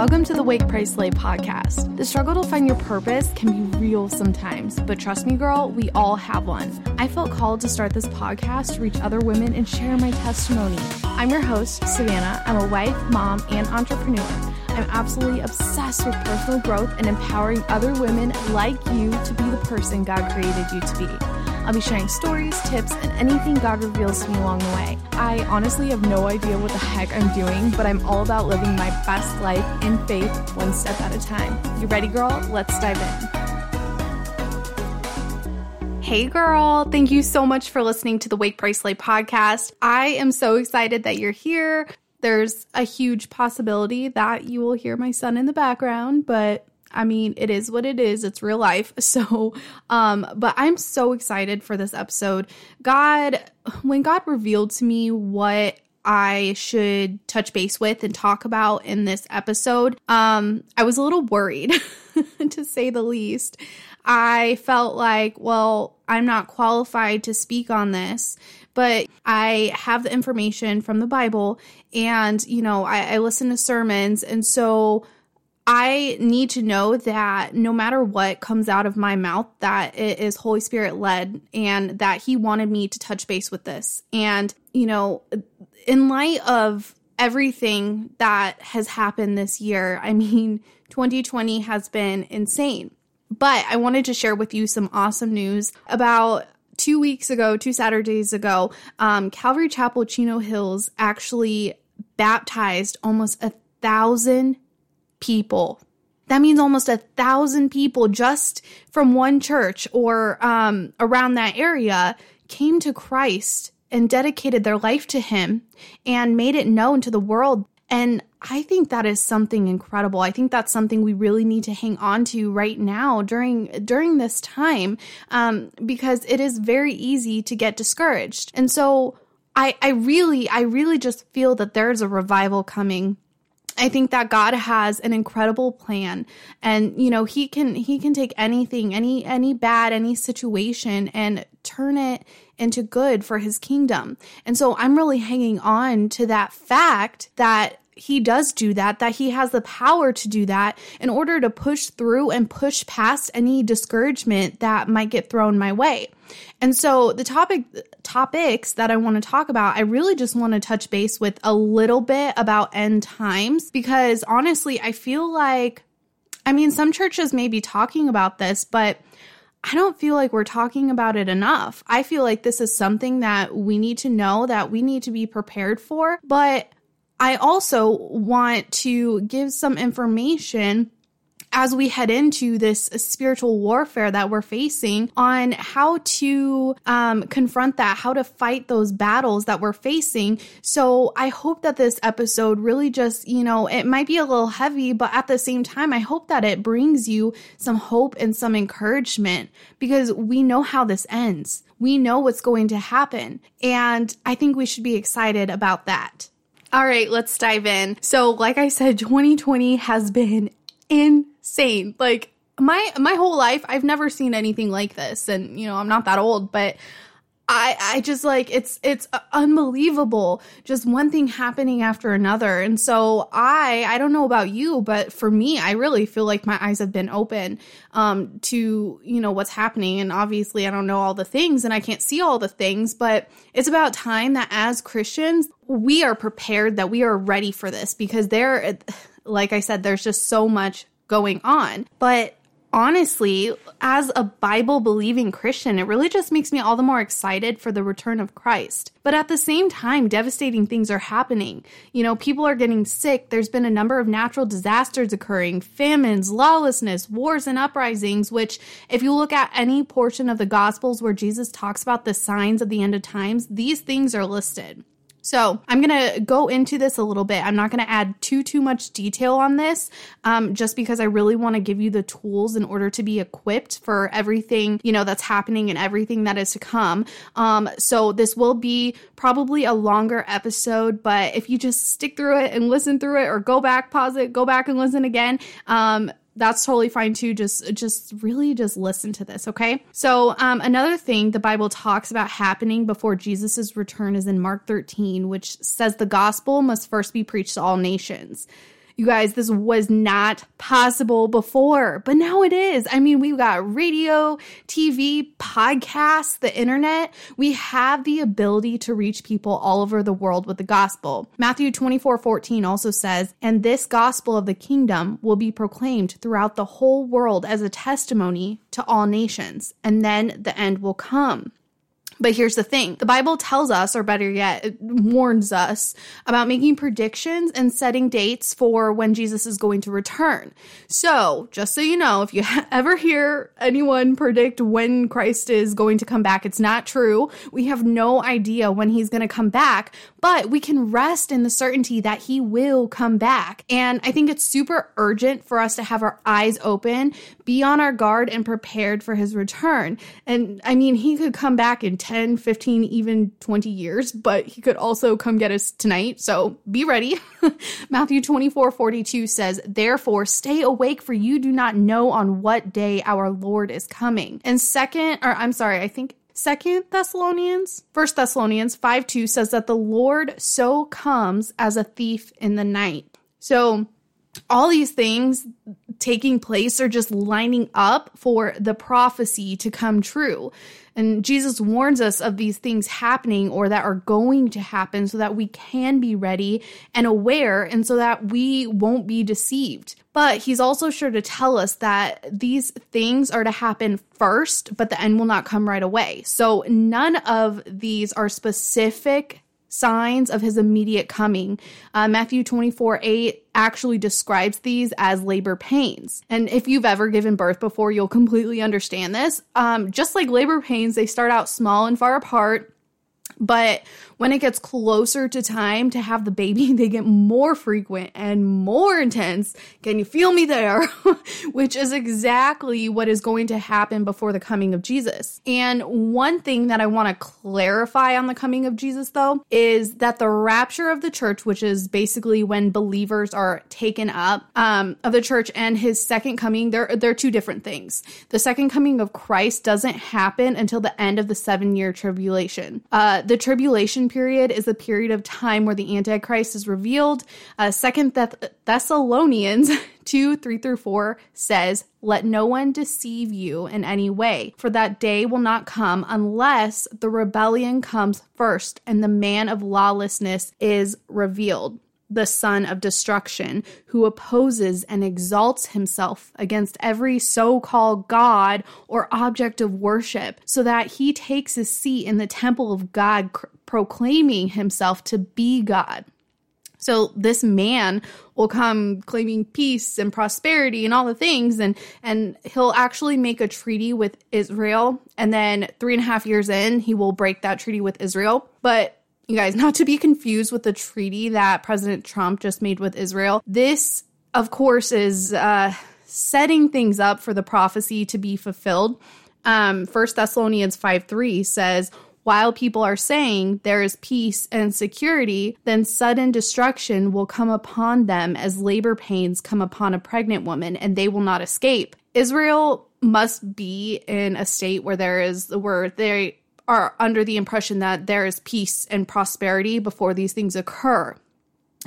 Welcome to the Wake Pray Slay podcast. The struggle to find your purpose can be real sometimes, but trust me, girl, we all have one. I felt called to start this podcast to reach other women and share my testimony. I'm your host, Savannah. I'm a wife, mom, and entrepreneur. I'm absolutely obsessed with personal growth and empowering other women like you to be the person God created you to be. I'll be sharing stories, tips, and anything God reveals to me along the way. I honestly have no idea what the heck I'm doing, but I'm all about living my best life in faith, one step at a time. You ready, girl? Let's dive in. Hey, girl. Thank you so much for listening to the Wake Slay podcast. I am so excited that you're here. There's a huge possibility that you will hear my son in the background, but I mean, it is what it is. It's real life. So, um, but I'm so excited for this episode. God, when God revealed to me what I should touch base with and talk about in this episode, um, I was a little worried, to say the least. I felt like, well, I'm not qualified to speak on this, but I have the information from the Bible and, you know, I, I listen to sermons. And so, I need to know that no matter what comes out of my mouth, that it is Holy Spirit led and that He wanted me to touch base with this. And, you know, in light of everything that has happened this year, I mean, 2020 has been insane. But I wanted to share with you some awesome news about two weeks ago, two Saturdays ago, um, Calvary Chapel Chino Hills actually baptized almost a thousand people. That means almost a thousand people just from one church or um, around that area came to Christ and dedicated their life to Him and made it known to the world. And I think that is something incredible. I think that's something we really need to hang on to right now during during this time, um, because it is very easy to get discouraged. And so, I I really I really just feel that there's a revival coming I think that God has an incredible plan and you know he can he can take anything any any bad any situation and turn it into good for his kingdom. And so I'm really hanging on to that fact that he does do that, that he has the power to do that in order to push through and push past any discouragement that might get thrown my way. And so the topic topics that I want to talk about, I really just want to touch base with a little bit about end times because honestly, I feel like I mean, some churches may be talking about this, but I don't feel like we're talking about it enough. I feel like this is something that we need to know, that we need to be prepared for, but I also want to give some information as we head into this spiritual warfare that we're facing on how to um, confront that, how to fight those battles that we're facing. So I hope that this episode really just, you know, it might be a little heavy, but at the same time, I hope that it brings you some hope and some encouragement because we know how this ends. We know what's going to happen. And I think we should be excited about that. All right, let's dive in. So, like I said, 2020 has been insane. Like my my whole life, I've never seen anything like this. And you know, I'm not that old, but I I just like it's it's unbelievable just one thing happening after another. And so I I don't know about you, but for me, I really feel like my eyes have been open um to, you know, what's happening and obviously I don't know all the things and I can't see all the things, but it's about time that as Christians, we are prepared that we are ready for this because there like I said there's just so much going on. But honestly, as a Bible believing Christian, it really just makes me all the more excited for the return of Christ. But at the same time, devastating things are happening. You know, people are getting sick. There's been a number of natural disasters occurring, famines, lawlessness, wars, and uprisings, which, if you look at any portion of the Gospels where Jesus talks about the signs of the end of times, these things are listed. So I'm going to go into this a little bit. I'm not going to add too, too much detail on this um, just because I really want to give you the tools in order to be equipped for everything, you know, that's happening and everything that is to come. Um, so this will be probably a longer episode, but if you just stick through it and listen through it or go back, pause it, go back and listen again, um, that's totally fine too. Just just really just listen to this okay? So um, another thing the bible talks about happening before jesus' return is in mark 13 which says the gospel must first be preached to all nations You guys, this was not possible before, but now it is. I mean, we've got radio, TV, podcasts, the internet. We have the ability to reach people all over the world with the gospel. Matthew 24 14 also says, And this gospel of the kingdom will be proclaimed throughout the whole world as a testimony to all nations, and then the end will come. But here's the thing the Bible tells us, or better yet, it warns us about making predictions and setting dates for when Jesus is going to return. So, just so you know, if you ever hear anyone predict when Christ is going to come back, it's not true. We have no idea when he's going to come back, but we can rest in the certainty that he will come back. And I think it's super urgent for us to have our eyes open, be on our guard, and prepared for his return. And I mean, he could come back in 10, 15, even 20 years, but he could also come get us tonight. So be ready. Matthew 24 42 says, Therefore, stay awake, for you do not know on what day our Lord is coming. And second, or I'm sorry, I think Second Thessalonians, First Thessalonians 5 2 says that the Lord so comes as a thief in the night. So all these things taking place are just lining up for the prophecy to come true. And Jesus warns us of these things happening or that are going to happen so that we can be ready and aware and so that we won't be deceived. But he's also sure to tell us that these things are to happen first, but the end will not come right away. So none of these are specific signs of his immediate coming. Uh, Matthew 24 8 actually describes these as labor pains. And if you've ever given birth before, you'll completely understand this. Um, just like labor pains, they start out small and far apart. But when it gets closer to time to have the baby, they get more frequent and more intense. Can you feel me there? Which is exactly what is going to happen before the coming of Jesus. And one thing that I want to clarify on the coming of Jesus, though, is that the rapture of the church, which is basically when believers are taken up um, of the church, and his second coming, they're, they're two different things. The second coming of Christ doesn't happen until the end of the seven year tribulation. Uh, the tribulation period is a period of time where the Antichrist is revealed. Uh, Second Thess- Thessalonians 2 3 through 4 says, Let no one deceive you in any way, for that day will not come unless the rebellion comes first and the man of lawlessness is revealed the son of destruction, who opposes and exalts himself against every so called God or object of worship, so that he takes his seat in the temple of God, cr- proclaiming himself to be God. So this man will come claiming peace and prosperity and all the things, and and he'll actually make a treaty with Israel, and then three and a half years in, he will break that treaty with Israel. But you guys, not to be confused with the treaty that President Trump just made with Israel. This, of course, is uh, setting things up for the prophecy to be fulfilled. Um, 1 Thessalonians 5 3 says, while people are saying there is peace and security, then sudden destruction will come upon them as labor pains come upon a pregnant woman and they will not escape. Israel must be in a state where there is where they are under the impression that there is peace and prosperity before these things occur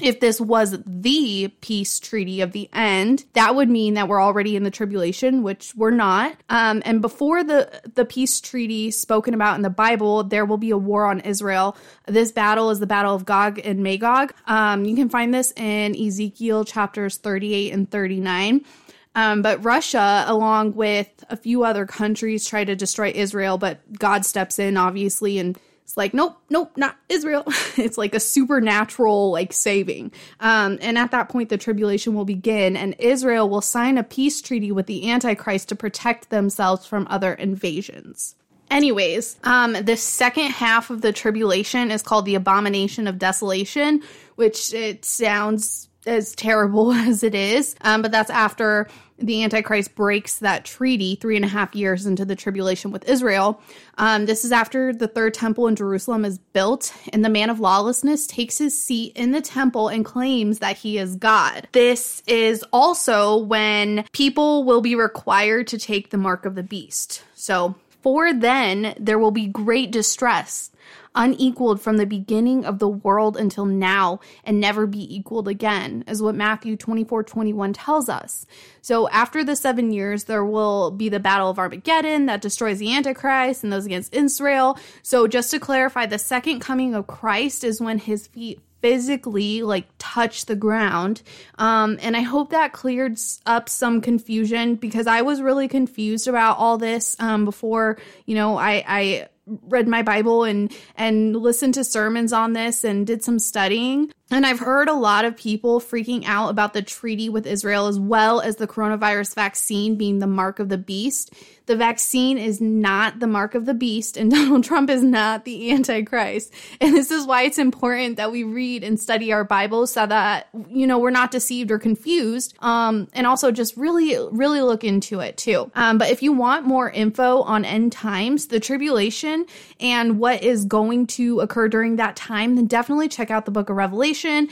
if this was the peace treaty of the end, that would mean that we're already in the tribulation, which we're not. Um, and before the the peace treaty spoken about in the Bible, there will be a war on Israel. This battle is the battle of Gog and Magog. Um, you can find this in Ezekiel chapters 38 and 39. Um, but Russia, along with a few other countries, try to destroy Israel, but God steps in, obviously, and it's like, nope, nope, not Israel. it's like a supernatural like saving. Um, and at that point, the tribulation will begin, and Israel will sign a peace treaty with the Antichrist to protect themselves from other invasions. Anyways, um, the second half of the tribulation is called the abomination of desolation, which it sounds as terrible as it is. Um, but that's after the Antichrist breaks that treaty three and a half years into the tribulation with Israel. Um, this is after the third temple in Jerusalem is built, and the man of lawlessness takes his seat in the temple and claims that he is God. This is also when people will be required to take the mark of the beast. So, for then, there will be great distress unequaled from the beginning of the world until now, and never be equaled again, is what Matthew 24 21 tells us. So after the seven years, there will be the Battle of Armageddon that destroys the Antichrist and those against Israel. So just to clarify, the second coming of Christ is when his feet physically like touch the ground. Um, and I hope that cleared up some confusion because I was really confused about all this um, before, you know, I, I read my Bible and and listened to sermons on this and did some studying. And I've heard a lot of people freaking out about the treaty with Israel as well as the coronavirus vaccine being the mark of the beast. The vaccine is not the mark of the beast, and Donald Trump is not the Antichrist. And this is why it's important that we read and study our Bibles so that, you know, we're not deceived or confused. Um, and also just really, really look into it too. Um, but if you want more info on end times, the tribulation, and what is going to occur during that time, then definitely check out the book of Revelation.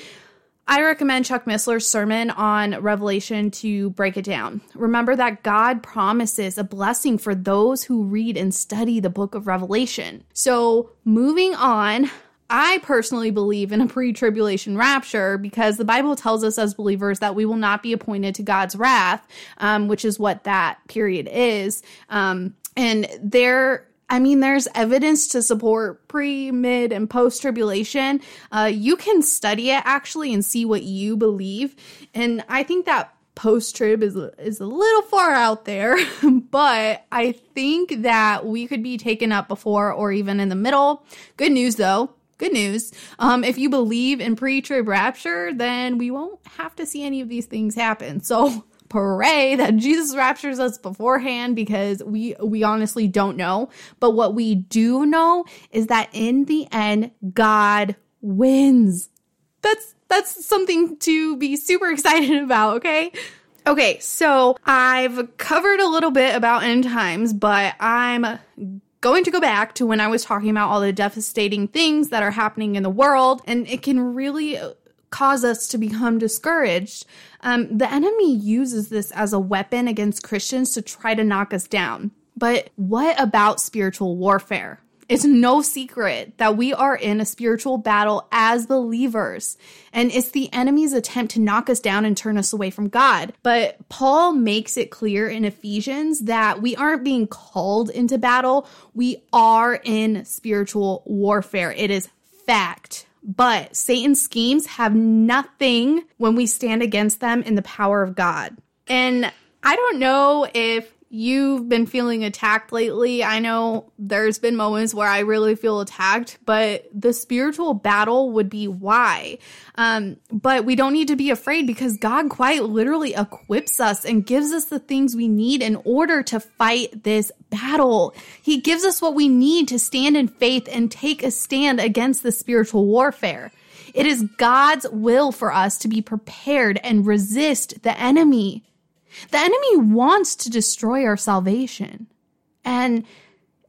I recommend Chuck Missler's sermon on Revelation to break it down. Remember that God promises a blessing for those who read and study the book of Revelation. So, moving on, I personally believe in a pre tribulation rapture because the Bible tells us as believers that we will not be appointed to God's wrath, um, which is what that period is. Um, and there I mean, there's evidence to support pre, mid, and post tribulation. Uh, you can study it actually and see what you believe. And I think that post trib is is a little far out there, but I think that we could be taken up before or even in the middle. Good news though. Good news. Um, if you believe in pre trib rapture, then we won't have to see any of these things happen. So pray that Jesus raptures us beforehand because we we honestly don't know. But what we do know is that in the end God wins. That's that's something to be super excited about, okay? Okay, so I've covered a little bit about end times, but I'm going to go back to when I was talking about all the devastating things that are happening in the world, and it can really cause us to become discouraged. Um, the enemy uses this as a weapon against Christians to try to knock us down. But what about spiritual warfare? It's no secret that we are in a spiritual battle as believers, and it's the enemy's attempt to knock us down and turn us away from God. But Paul makes it clear in Ephesians that we aren't being called into battle, we are in spiritual warfare. It is fact. But Satan's schemes have nothing when we stand against them in the power of God. And I don't know if you've been feeling attacked lately. I know there's been moments where I really feel attacked, but the spiritual battle would be why. Um, but we don't need to be afraid because God quite literally equips us and gives us the things we need in order to fight this battle. He gives us what we need to stand in faith and take a stand against the spiritual warfare. It is God's will for us to be prepared and resist the enemy. The enemy wants to destroy our salvation. And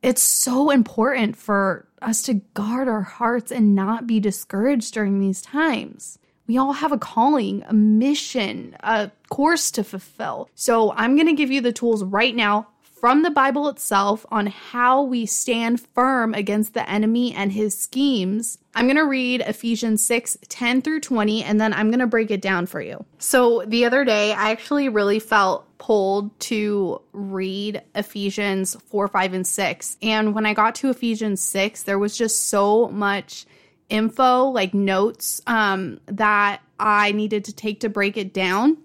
it's so important for us to guard our hearts and not be discouraged during these times. We all have a calling, a mission, a course to fulfill. So I'm going to give you the tools right now from the Bible itself on how we stand firm against the enemy and his schemes. I'm going to read Ephesians 6 10 through 20, and then I'm going to break it down for you. So, the other day, I actually really felt pulled to read Ephesians 4, 5, and 6. And when I got to Ephesians 6, there was just so much info, like notes, um, that I needed to take to break it down.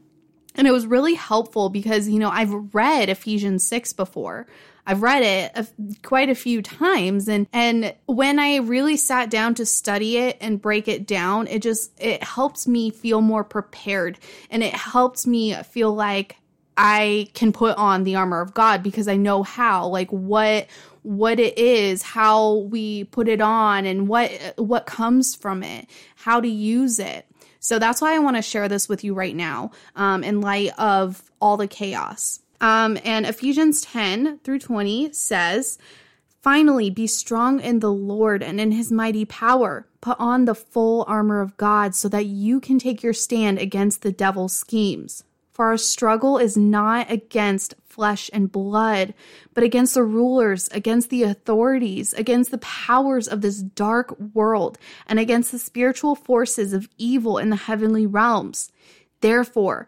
And it was really helpful because, you know, I've read Ephesians 6 before. I've read it a, quite a few times and and when I really sat down to study it and break it down, it just it helps me feel more prepared and it helps me feel like I can put on the armor of God because I know how, like what what it is, how we put it on and what what comes from it, how to use it. So that's why I want to share this with you right now um, in light of all the chaos. Um, and Ephesians 10 through 20 says, Finally, be strong in the Lord and in his mighty power. Put on the full armor of God so that you can take your stand against the devil's schemes. For our struggle is not against flesh and blood, but against the rulers, against the authorities, against the powers of this dark world, and against the spiritual forces of evil in the heavenly realms. Therefore,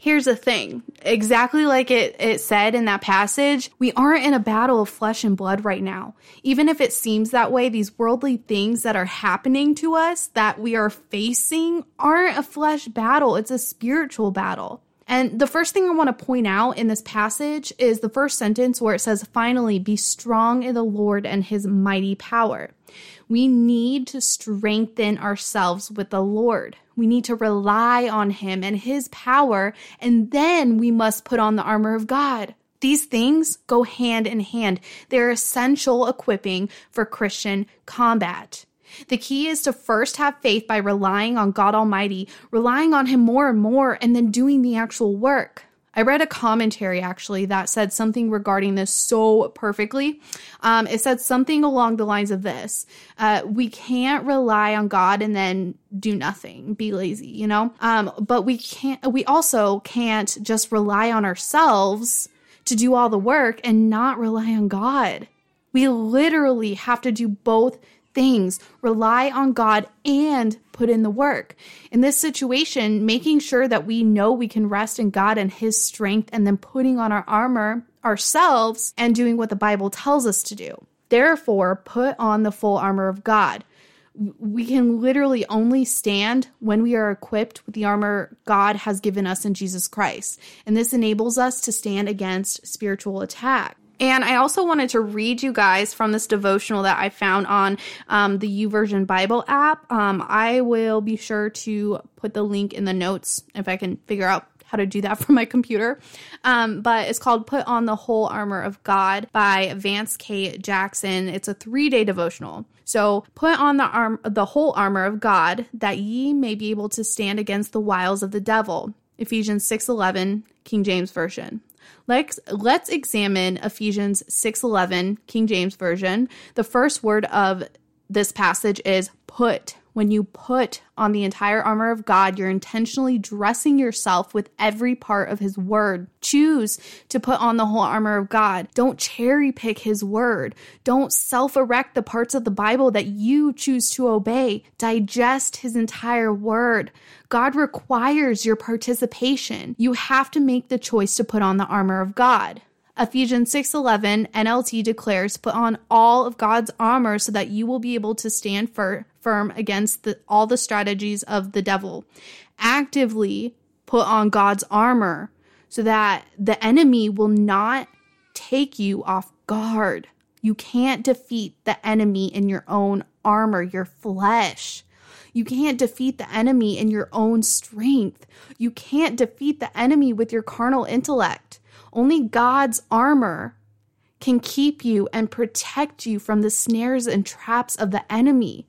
Here's the thing exactly like it, it said in that passage, we aren't in a battle of flesh and blood right now. Even if it seems that way, these worldly things that are happening to us that we are facing aren't a flesh battle, it's a spiritual battle. And the first thing I want to point out in this passage is the first sentence where it says, Finally, be strong in the Lord and his mighty power. We need to strengthen ourselves with the Lord. We need to rely on him and his power, and then we must put on the armor of God. These things go hand in hand. They're essential equipping for Christian combat. The key is to first have faith by relying on God Almighty, relying on Him more and more, and then doing the actual work. I read a commentary actually that said something regarding this so perfectly. Um, it said something along the lines of this uh, We can't rely on God and then do nothing, be lazy, you know? Um, but we can't, we also can't just rely on ourselves to do all the work and not rely on God. We literally have to do both things, rely on God and put in the work. In this situation, making sure that we know we can rest in God and His strength and then putting on our armor ourselves and doing what the Bible tells us to do. Therefore, put on the full armor of God. We can literally only stand when we are equipped with the armor God has given us in Jesus Christ. And this enables us to stand against spiritual attack. And I also wanted to read you guys from this devotional that I found on um, the YouVersion Bible app. Um, I will be sure to put the link in the notes if I can figure out how to do that from my computer. Um, but it's called Put on the Whole Armor of God by Vance K. Jackson. It's a three day devotional. So put on the arm, the whole armor of God, that ye may be able to stand against the wiles of the devil. Ephesians 6:11, King James Version. Let's let's examine Ephesians 6:11 King James version. The first word of this passage is put. When you put on the entire armor of God, you're intentionally dressing yourself with every part of His word. Choose to put on the whole armor of God. Don't cherry pick His word. Don't self erect the parts of the Bible that you choose to obey. Digest His entire word. God requires your participation. You have to make the choice to put on the armor of God. Ephesians 6:11 NLT declares, "Put on all of God's armor so that you will be able to stand for, firm against the, all the strategies of the devil." Actively put on God's armor so that the enemy will not take you off guard. You can't defeat the enemy in your own armor, your flesh. You can't defeat the enemy in your own strength. You can't defeat the enemy with your carnal intellect. Only God's armor can keep you and protect you from the snares and traps of the enemy.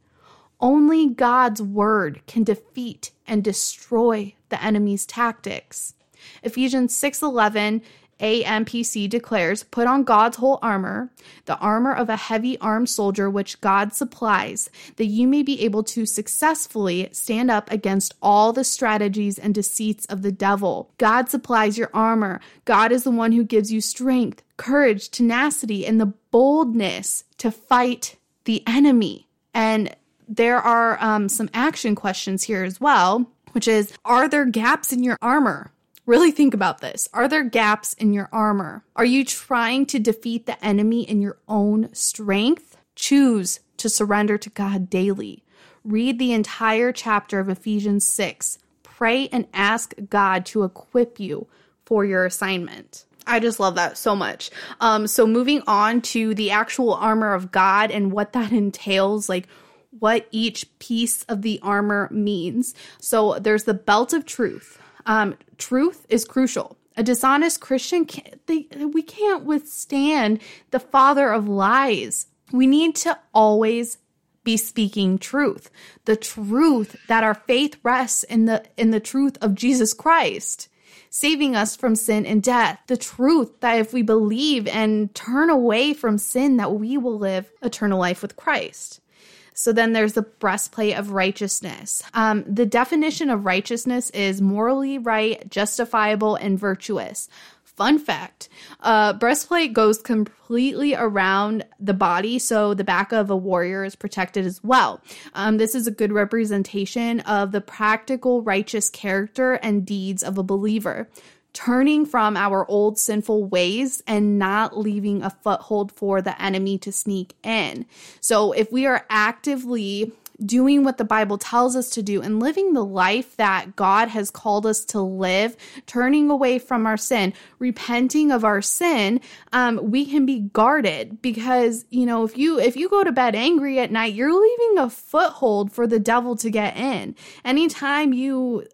Only God's word can defeat and destroy the enemy's tactics. Ephesians 6:11 AMPC declares, Put on God's whole armor, the armor of a heavy armed soldier which God supplies, that you may be able to successfully stand up against all the strategies and deceits of the devil. God supplies your armor. God is the one who gives you strength, courage, tenacity, and the boldness to fight the enemy. And there are um, some action questions here as well, which is Are there gaps in your armor? Really think about this. Are there gaps in your armor? Are you trying to defeat the enemy in your own strength? Choose to surrender to God daily. Read the entire chapter of Ephesians 6. Pray and ask God to equip you for your assignment. I just love that so much. Um, so moving on to the actual armor of God and what that entails, like what each piece of the armor means. So there's the belt of truth. Um, truth is crucial. A dishonest Christian, can't, they, we can't withstand the father of lies. We need to always be speaking truth, the truth that our faith rests in the in the truth of Jesus Christ, saving us from sin and death. The truth that if we believe and turn away from sin, that we will live eternal life with Christ. So then there's the breastplate of righteousness. Um, the definition of righteousness is morally right, justifiable, and virtuous. Fun fact uh, breastplate goes completely around the body, so the back of a warrior is protected as well. Um, this is a good representation of the practical righteous character and deeds of a believer turning from our old sinful ways and not leaving a foothold for the enemy to sneak in. So, if we are actively doing what the Bible tells us to do and living the life that God has called us to live, turning away from our sin, repenting of our sin, um, we can be guarded because you know if you if you go to bed angry at night, you're leaving a foothold for the devil to get in. Anytime you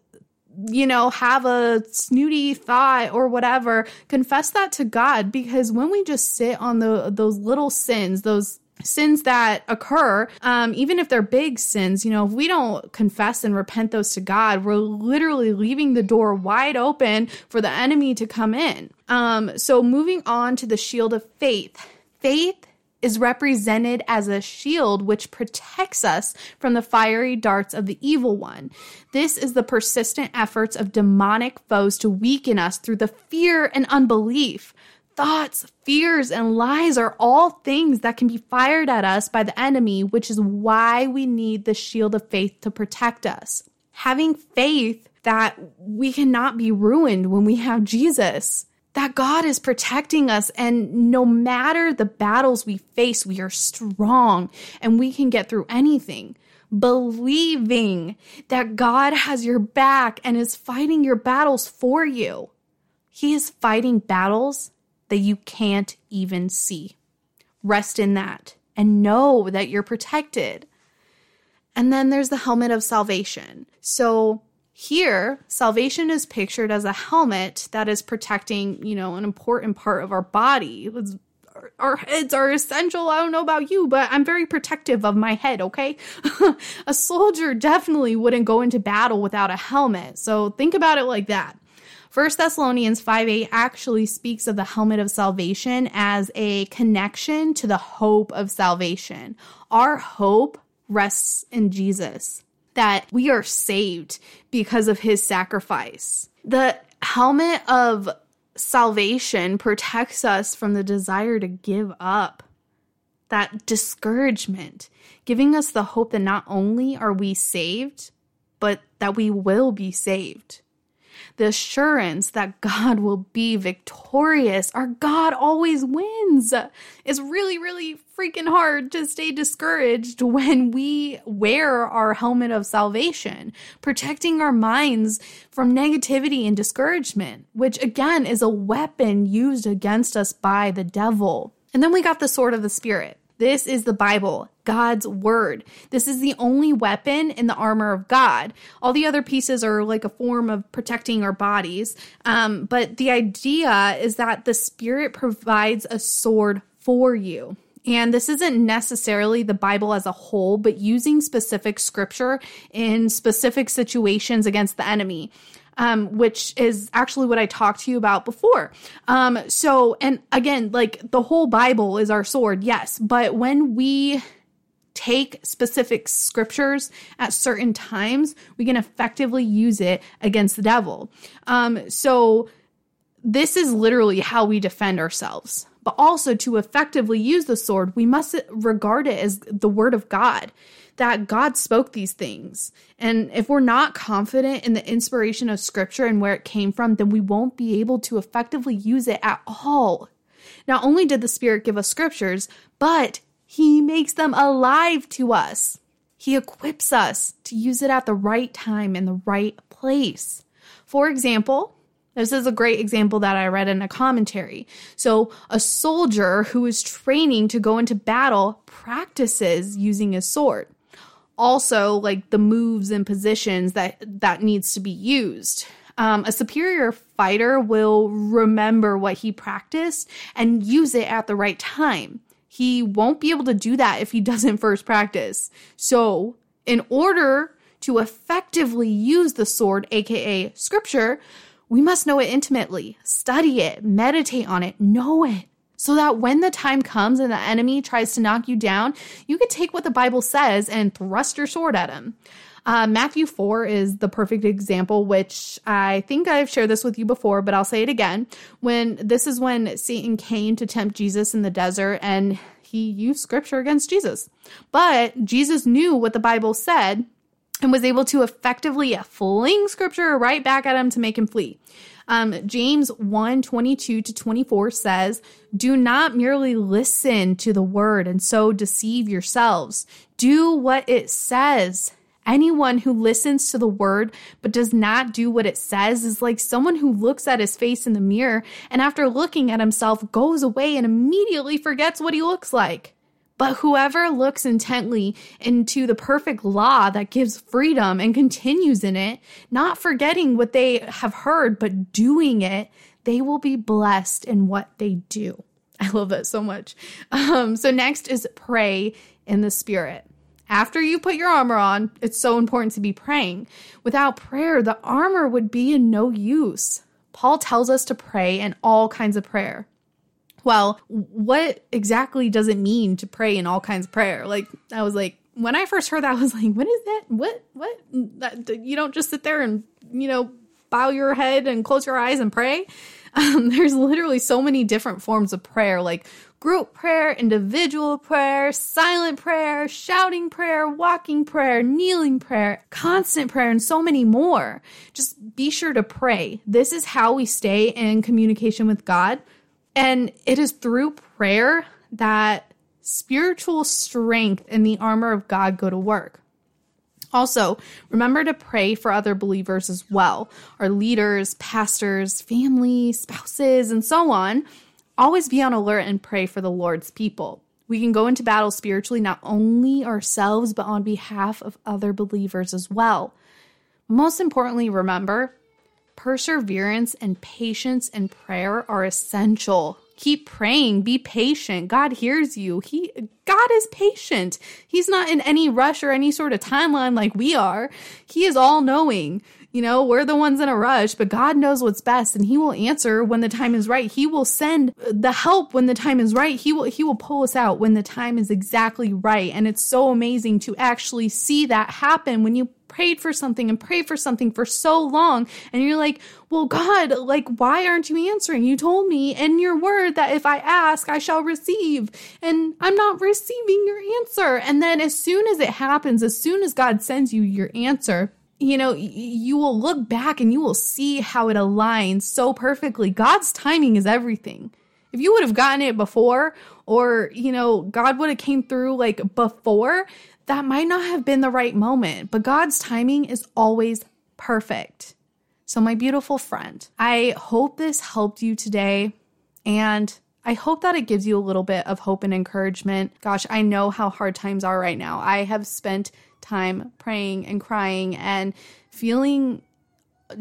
you know, have a snooty thought or whatever, confess that to God because when we just sit on the those little sins, those sins that occur, um, even if they're big sins, you know, if we don't confess and repent those to God, we're literally leaving the door wide open for the enemy to come in. Um, so moving on to the shield of faith. Faith is represented as a shield which protects us from the fiery darts of the evil one. This is the persistent efforts of demonic foes to weaken us through the fear and unbelief. Thoughts, fears, and lies are all things that can be fired at us by the enemy, which is why we need the shield of faith to protect us. Having faith that we cannot be ruined when we have Jesus that God is protecting us. And no matter the battles we face, we are strong and we can get through anything. Believing that God has your back and is fighting your battles for you. He is fighting battles that you can't even see. Rest in that and know that you're protected. And then there's the helmet of salvation. So here, salvation is pictured as a helmet that is protecting, you know, an important part of our body. It's, our heads are essential. I don't know about you, but I'm very protective of my head, okay? a soldier definitely wouldn't go into battle without a helmet. So think about it like that. 1 Thessalonians 5 8 actually speaks of the helmet of salvation as a connection to the hope of salvation. Our hope rests in Jesus that we are saved because of his sacrifice. The helmet of salvation protects us from the desire to give up, that discouragement, giving us the hope that not only are we saved, but that we will be saved the assurance that God will be victorious. Our God always wins. It's really, really freaking hard to stay discouraged when we wear our helmet of salvation, protecting our minds from negativity and discouragement, which again is a weapon used against us by the devil. And then we got the sword of the Spirit. This is the Bible, God's word. This is the only weapon in the armor of God. All the other pieces are like a form of protecting our bodies. Um, but the idea is that the Spirit provides a sword for you. And this isn't necessarily the Bible as a whole, but using specific scripture in specific situations against the enemy um, which is actually what I talked to you about before. Um, so, and again, like the whole Bible is our sword, yes, but when we take specific scriptures at certain times, we can effectively use it against the devil. Um, so, this is literally how we defend ourselves. But also, to effectively use the sword, we must regard it as the word of God. That God spoke these things. And if we're not confident in the inspiration of scripture and where it came from, then we won't be able to effectively use it at all. Not only did the Spirit give us scriptures, but He makes them alive to us. He equips us to use it at the right time in the right place. For example, this is a great example that I read in a commentary. So, a soldier who is training to go into battle practices using his sword. Also, like the moves and positions that that needs to be used. Um, a superior fighter will remember what he practiced and use it at the right time. He won't be able to do that if he doesn't first practice. So, in order to effectively use the sword, aka scripture, we must know it intimately, study it, meditate on it, know it, so that when the time comes and the enemy tries to knock you down, you can take what the Bible says and thrust your sword at him. Uh, Matthew 4 is the perfect example, which I think I've shared this with you before, but I'll say it again. When this is when Satan came to tempt Jesus in the desert and he used scripture against Jesus. But Jesus knew what the Bible said and was able to effectively fling scripture right back at him to make him flee. Um, James 1 22 to 24 says, Do not merely listen to the word and so deceive yourselves. Do what it says. Anyone who listens to the word but does not do what it says is like someone who looks at his face in the mirror and after looking at himself goes away and immediately forgets what he looks like. But whoever looks intently into the perfect law that gives freedom and continues in it, not forgetting what they have heard, but doing it, they will be blessed in what they do. I love that so much. Um, so, next is pray in the Spirit. After you put your armor on, it's so important to be praying. Without prayer, the armor would be in no use. Paul tells us to pray in all kinds of prayer well, what exactly does it mean to pray in all kinds of prayer? Like, I was like, when I first heard that, I was like, what is that? What, what? That, you don't just sit there and, you know, bow your head and close your eyes and pray. Um, there's literally so many different forms of prayer, like group prayer, individual prayer, silent prayer, shouting prayer, walking prayer, kneeling prayer, constant prayer, and so many more. Just be sure to pray. This is how we stay in communication with God and it is through prayer that spiritual strength and the armor of God go to work. Also, remember to pray for other believers as well, our leaders, pastors, family, spouses, and so on. Always be on alert and pray for the Lord's people. We can go into battle spiritually, not only ourselves, but on behalf of other believers as well. Most importantly, remember Perseverance and patience and prayer are essential. Keep praying, be patient. God hears you. He God is patient. He's not in any rush or any sort of timeline like we are. He is all knowing. You know, we're the ones in a rush, but God knows what's best and he will answer when the time is right. He will send the help when the time is right. He will he will pull us out when the time is exactly right. And it's so amazing to actually see that happen when you prayed for something and prayed for something for so long and you're like, "Well, God, like why aren't you answering? You told me in your word that if I ask, I shall receive." And I'm not receiving your answer. And then as soon as it happens, as soon as God sends you your answer, you know, you will look back and you will see how it aligns so perfectly. God's timing is everything. If you would have gotten it before or, you know, God would have came through like before, that might not have been the right moment, but God's timing is always perfect. So, my beautiful friend, I hope this helped you today. And I hope that it gives you a little bit of hope and encouragement. Gosh, I know how hard times are right now. I have spent time praying and crying and feeling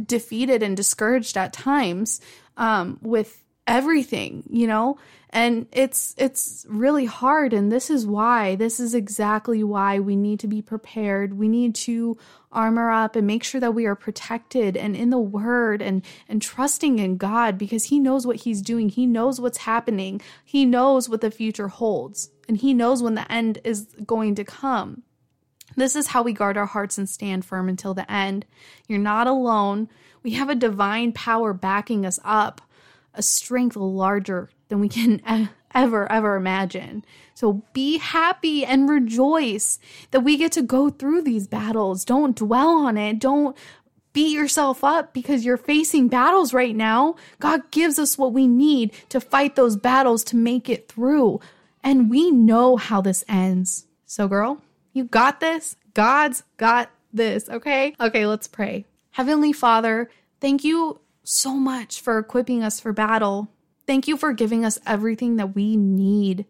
defeated and discouraged at times um, with everything, you know? And it's it's really hard and this is why this is exactly why we need to be prepared. We need to armor up and make sure that we are protected and in the word and and trusting in God because he knows what he's doing. He knows what's happening. He knows what the future holds and he knows when the end is going to come. This is how we guard our hearts and stand firm until the end. You're not alone. We have a divine power backing us up, a strength larger than we can ever, ever imagine. So be happy and rejoice that we get to go through these battles. Don't dwell on it. Don't beat yourself up because you're facing battles right now. God gives us what we need to fight those battles to make it through. And we know how this ends. So, girl, you got this. God's got this, okay? Okay, let's pray. Heavenly Father, thank you so much for equipping us for battle. Thank you for giving us everything that we need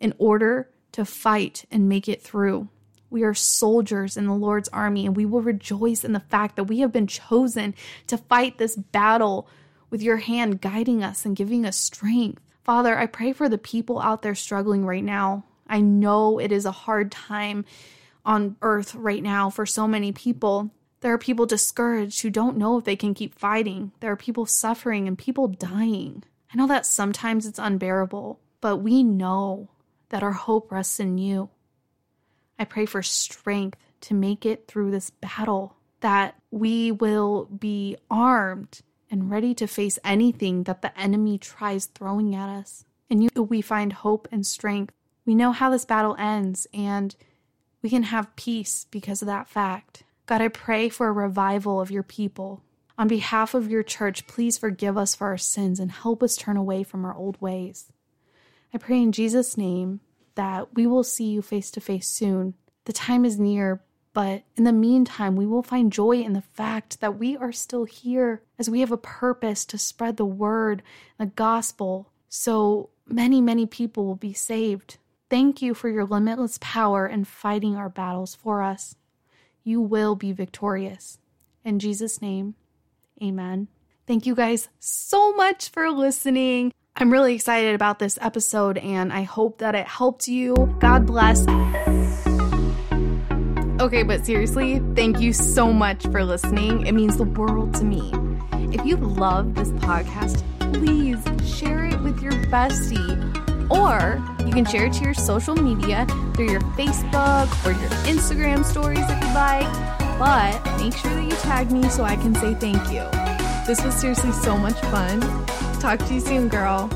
in order to fight and make it through. We are soldiers in the Lord's army, and we will rejoice in the fact that we have been chosen to fight this battle with your hand guiding us and giving us strength. Father, I pray for the people out there struggling right now. I know it is a hard time on earth right now for so many people. There are people discouraged who don't know if they can keep fighting. There are people suffering and people dying. I know that sometimes it's unbearable, but we know that our hope rests in you. I pray for strength to make it through this battle, that we will be armed and ready to face anything that the enemy tries throwing at us. And you, we find hope and strength. We know how this battle ends, and we can have peace because of that fact. God, I pray for a revival of your people. On behalf of your church, please forgive us for our sins and help us turn away from our old ways. I pray in Jesus' name that we will see you face to face soon. The time is near, but in the meantime, we will find joy in the fact that we are still here as we have a purpose to spread the word, the gospel, so many, many people will be saved. Thank you for your limitless power in fighting our battles for us. You will be victorious. In Jesus' name, amen. Thank you guys so much for listening. I'm really excited about this episode and I hope that it helped you. God bless. Okay, but seriously, thank you so much for listening. It means the world to me. If you love this podcast, please share it with your bestie or you can share it to your social media through your Facebook or your Instagram stories if you'd like. But make sure that you tag me so I can say thank you. This was seriously so much fun. Talk to you soon, girl.